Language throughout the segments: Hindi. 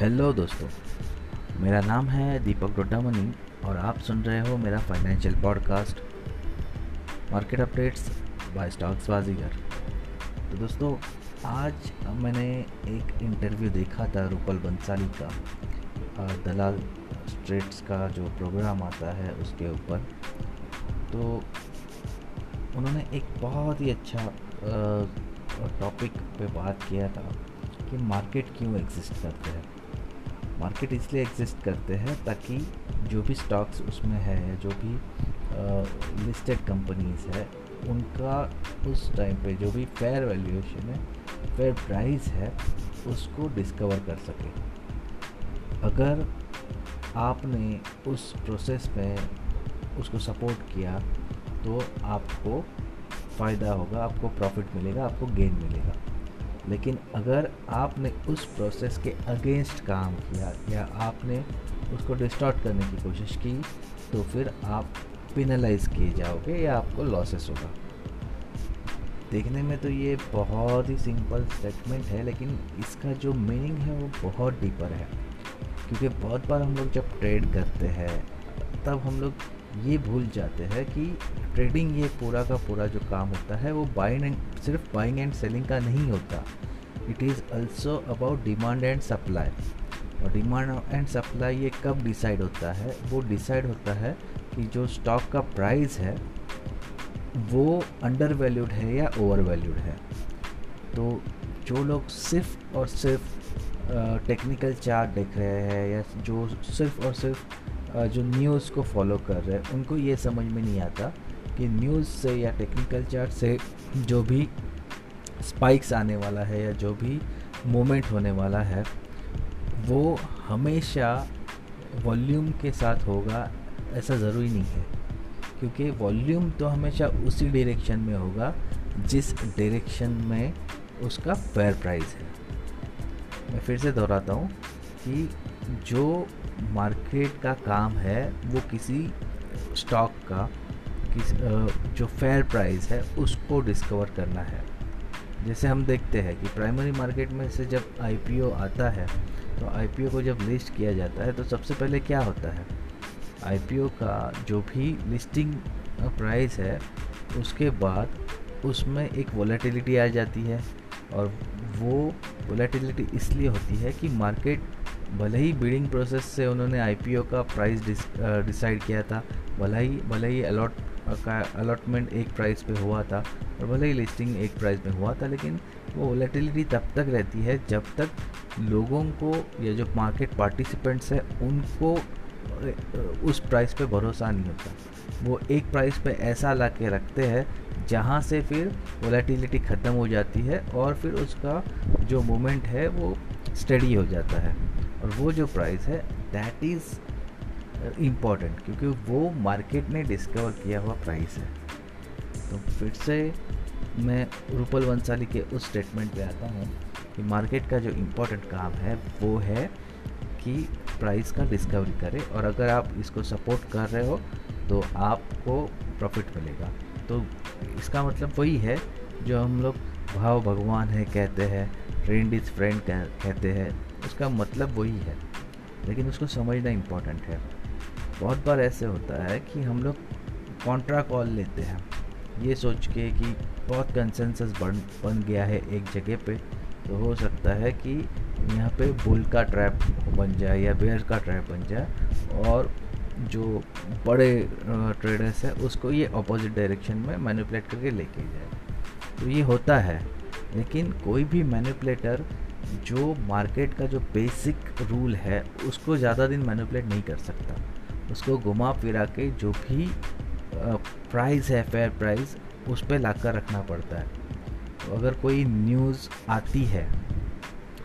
हेलो दोस्तों। मेरा नाम है दीपक डोडामनी और आप सुन रहे हो मेरा financial podcast market updates by stocks Baazigar तो दोस्तों, आज मैंने एक इंटरव्यू देखा था रूपल बंसाली का दलाल स्ट्रेट्स का जो प्रोग्राम आता है उसके ऊपर। तो उन्होंने एक बहुत ही अच्छा टॉपिक पे बात किया था कि मार्केट क्यों एग्जिस्ट करते हैं। मार्केट इसलिए एग्जिस्ट करते हैं ताकि जो भी स्टॉक्स उसमें है, जो भी लिस्टेड कंपनीज़ है, उनका उस टाइम पे जो भी फेयर वैल्यूएशन है फेयर प्राइस है, उसको डिस्कवर कर सके। अगर आपने उस प्रोसेस में उसको सपोर्ट किया तो आपको फ़ायदा होगा, आपको प्रॉफिट मिलेगा, आपको गेन मिलेगा। लेकिन अगर आपने उस प्रोसेस के अगेंस्ट काम किया, या आपने उसको डिस्टॉर्ट करने की कोशिश की तो फिर आप पिनलाइज किए जाओगे, या आपको लॉसेस होगा। देखने में तो ये बहुत ही सिंपल स्टेटमेंट है, लेकिन इसका जो मीनिंग है वो बहुत डीपर है। क्योंकि बहुत बार हम लोग जब ट्रेड करते हैं, तब हम लोग ये भूल जाते हैं कि ट्रेडिंग ये पूरा का पूरा जो काम होता है, वो बाइंग एंड सिर्फ़ बाइंग एंड सेलिंग का नहीं होता। It is also about demand and supply और डिमांड एंड सप्लाई ये कब डिसाइड होता है? वो डिसाइड होता है कि जो स्टॉक का प्राइस है, वो अंडर वैल्यूड है या ओवर वैल्यूड है। तो जो लोग सिर्फ़ और सिर्फ़ टेक्निकल चार्ट देख रहे हैं या जो सिर्फ़ और सिर्फ़ जो न्यूज़ को फॉलो कर रहे हैं, उनको ये समझ में नहीं आता कि न्यूज़ से या टेक्निकल चार्ट से जो भी स्पाइक्स आने वाला है या जो भी मोमेंट होने वाला है, वो हमेशा वॉल्यूम के साथ होगा, ऐसा ज़रूरी नहीं है। क्योंकि वॉल्यूम तो हमेशा उसी डायरेक्शन में होगा, जिस डायरेक्शन में उसका फेयर प्राइस है। मैं फिर से दोहराता हूँ कि जो मार्केट का काम है, वो किसी स्टॉक का, किस जो फेयर प्राइस है, उसको डिस्कवर करना है। जैसे हम देखते हैं कि प्राइमरी मार्केट में से जब आईपीओ आता है तो आईपीओ को जब लिस्ट किया जाता है तो सबसे पहले क्या होता है? आईपीओ का जो भी लिस्टिंग प्राइस है, उसके बाद उसमें एक वॉलेटिलिटी आ जाती है और वो वोलेटिलिटी इसलिए होती है कि मार्केट भले ही बिडिंग प्रोसेस से उन्होंने आईपीओ का प्राइस डिसाइड किया था, भले ही भले ही अलॉट का अलॉटमेंट एक प्राइस पे हुआ था और भले ही लिस्टिंग एक प्राइस में हुआ था, लेकिन वो वोलेटिलिटी तब तक रहती है जब तक लोगों को या जो मार्केट पार्टिसिपेंट्स हैं, उनको उस प्राइस पे भरोसा नहीं होता। वो एक प्राइस पे ऐसा ला के रखते हैं जहाँ से फिर वोलेटिलिटी ख़त्म हो जाती है और फिर उसका जो मोमेंट है वो स्टडी हो जाता है। और वो जो प्राइस है दैट इज़ इंपॉर्टेंट क्योंकि वो मार्केट ने डिस्कवर किया हुआ प्राइस है। तो फिर से मैं रूपल वंसाली के उस स्टेटमेंट पे आता हूँ कि मार्केट का जो इम्पोर्टेंट काम है, वो है कि प्राइस का डिस्कवरी करें और अगर आप इसको सपोर्ट कर रहे हो तो आपको प्रॉफिट मिलेगा। तो इसका मतलब वही है जो हम लोग भाव भगवान है कहते हैं फ्रेंड इज़ फ्रेंड कहते हैं। उसका मतलब वही है, लेकिन उसको समझना इम्पोर्टेंट है। बहुत बार ऐसे होता है कि हम लोग कॉन्ट्रा कॉल लेते हैं। ये सोच के कि बहुत कंसेंसस बन बन गया है एक जगह पे तो हो सकता है कि यहाँ पे बुल का ट्रैप बन जाए या बेयर का ट्रैप बन जाए, और जो बड़े ट्रेडर्स हैं, उसको ये अपोजिट डायरेक्शन में मैनिपुलेट करके लेके जाए। तो ये होता है, लेकिन कोई भी मैनिपुलेटर जो मार्केट का जो बेसिक रूल है, उसको ज़्यादा दिन मैनिपुलेट नहीं कर सकता। उसको घुमा फिरा के जो भी प्राइस है फेयर प्राइस उस पर ला कर रखना पड़ता है। तो अगर कोई न्यूज़ आती है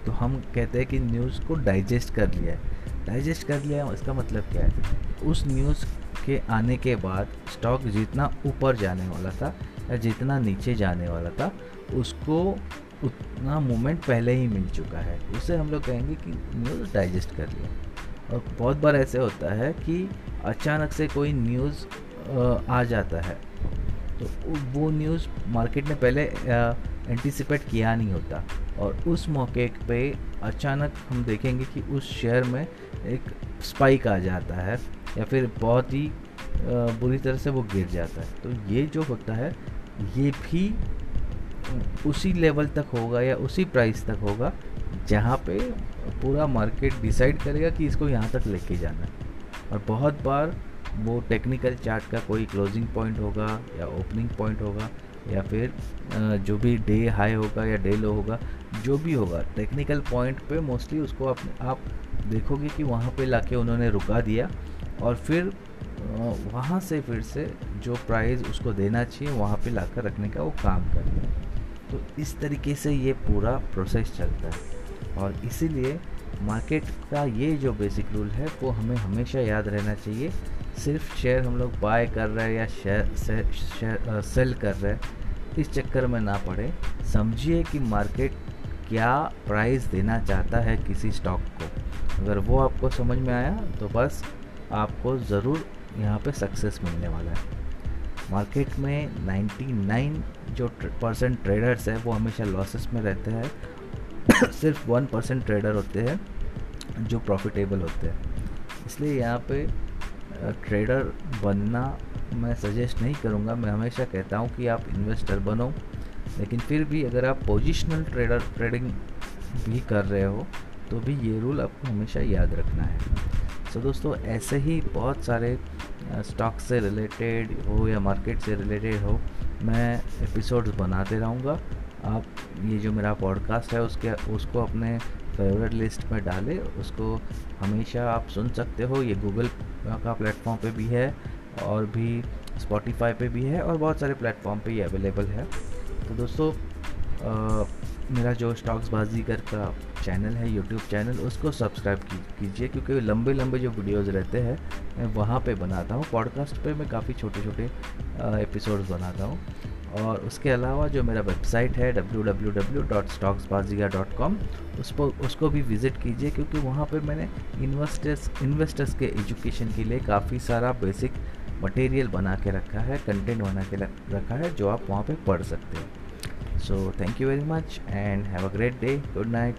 तो हम कहते हैं कि न्यूज़ को डाइजेस्ट कर लिया है। डाइजेस्ट कर लिया इसका मतलब क्या है? उस न्यूज़ के आने के बाद स्टॉक जितना ऊपर जाने वाला था, या जितना नीचे जाने वाला था, उसको उतना मोमेंट पहले ही मिल चुका है। उसे हम लोग कहेंगे कि न्यूज़ डाइजेस्ट कर लिया। और बहुत बार ऐसे होता है कि अचानक से कोई न्यूज़ आ जाता है। तो वो न्यूज़ मार्केट ने पहले एंटिसिपेट किया नहीं होता। और उस मौके पे अचानक हम देखेंगे कि उस शेयर में एक स्पाइक आ जाता है या फिर बहुत ही बुरी तरह से वो गिर जाता है। तो ये जो होता है, ये भी उसी लेवल तक होगा या उसी प्राइस तक होगा, जहाँ पे पूरा मार्केट डिसाइड करेगा कि इसको यहाँ तक लेके जाना है। और बहुत बार वो टेक्निकल चार्ट का कोई क्लोजिंग पॉइंट होगा या ओपनिंग पॉइंट होगा, या फिर जो भी डे हाई होगा या डे लो होगा, जो भी होगा टेक्निकल पॉइंट पे मोस्टली उसको अपने, आप देखोगे कि वहाँ पे लाके उन्होंने रुका दिया और फिर वहाँ से फिर से जो प्राइस उसको देना चाहिए, वहाँ पे लाकर रखने का वो काम कर रहे तो इस तरीके से ये पूरा प्रोसेस चलता है। और इसीलिए मार्केट का ये जो बेसिक रूल है वो हमें हमेशा याद रहना चाहिए। सिर्फ़ शेयर हम लोग बाय कर रहे हैं या शेयर से, शेयर सेल कर रहे हैं इस चक्कर में ना पड़े। समझिए कि मार्केट क्या प्राइस देना चाहता है किसी स्टॉक को। अगर वो आपको समझ में आया तो बस आपको ज़रूर यहाँ पे सक्सेस मिलने वाला है। मार्केट में 99 जो परसेंट ट्रेडर्स है, वो हमेशा लॉसेस में रहते हैं। सिर्फ़ वन परसेंट ट्रेडर होते हैं, जो प्रॉफिटेबल होते हैं। इसलिए यहाँ पे ट्रेडर बनना मैं सजेस्ट नहीं करूँगा। मैं हमेशा कहता हूँ कि आप इन्वेस्टर बनो। लेकिन फिर भी अगर आप पोजिशनल ट्रेडर ट्रेडिंग भी कर रहे हो तो भी ये रूल आपको हमेशा याद रखना है। So, दोस्तों ऐसे ही बहुत सारे स्टॉक से रिलेटेड हो या मार्केट से रिलेटेड हो मैं एपिसोड्स बनाते रहूँगा। आप ये जो मेरा पॉडकास्ट है उसके उसको अपने फेवरेट लिस्ट में डालें। उसको हमेशा आप सुन सकते हो। ये गूगल का प्लेटफॉर्म पे भी है और भी स्पॉटिफाई पे भी है और बहुत सारे प्लेटफॉर्म पे ये अवेलेबल है। तो दोस्तों मेरा जो स्टॉक्स बाजीगर का चैनल है यूट्यूब चैनल उसको सब्सक्राइब कीजिए, क्योंकि लंबे लंबे जो वीडियोस रहते हैं, मैं वहाँ पे बनाता हूँ। पॉडकास्ट पे मैं काफ़ी छोटे छोटे एपिसोड्स बनाता हूँ। और उसके अलावा जो मेरा वेबसाइट है www.stocksbazigar.com उस पर उसको भी विज़िट कीजिए, क्योंकि वहाँ पर मैंने इन्वेस्टर्स इन्वेस्टर्स के एजुकेशन के लिए काफ़ी सारा बेसिक मटेरियल बना के रखा है कंटेंट बना के रखा है, जो आप वहाँ पर पढ़ सकते हैं। So thank you very much and have a great day. Good night.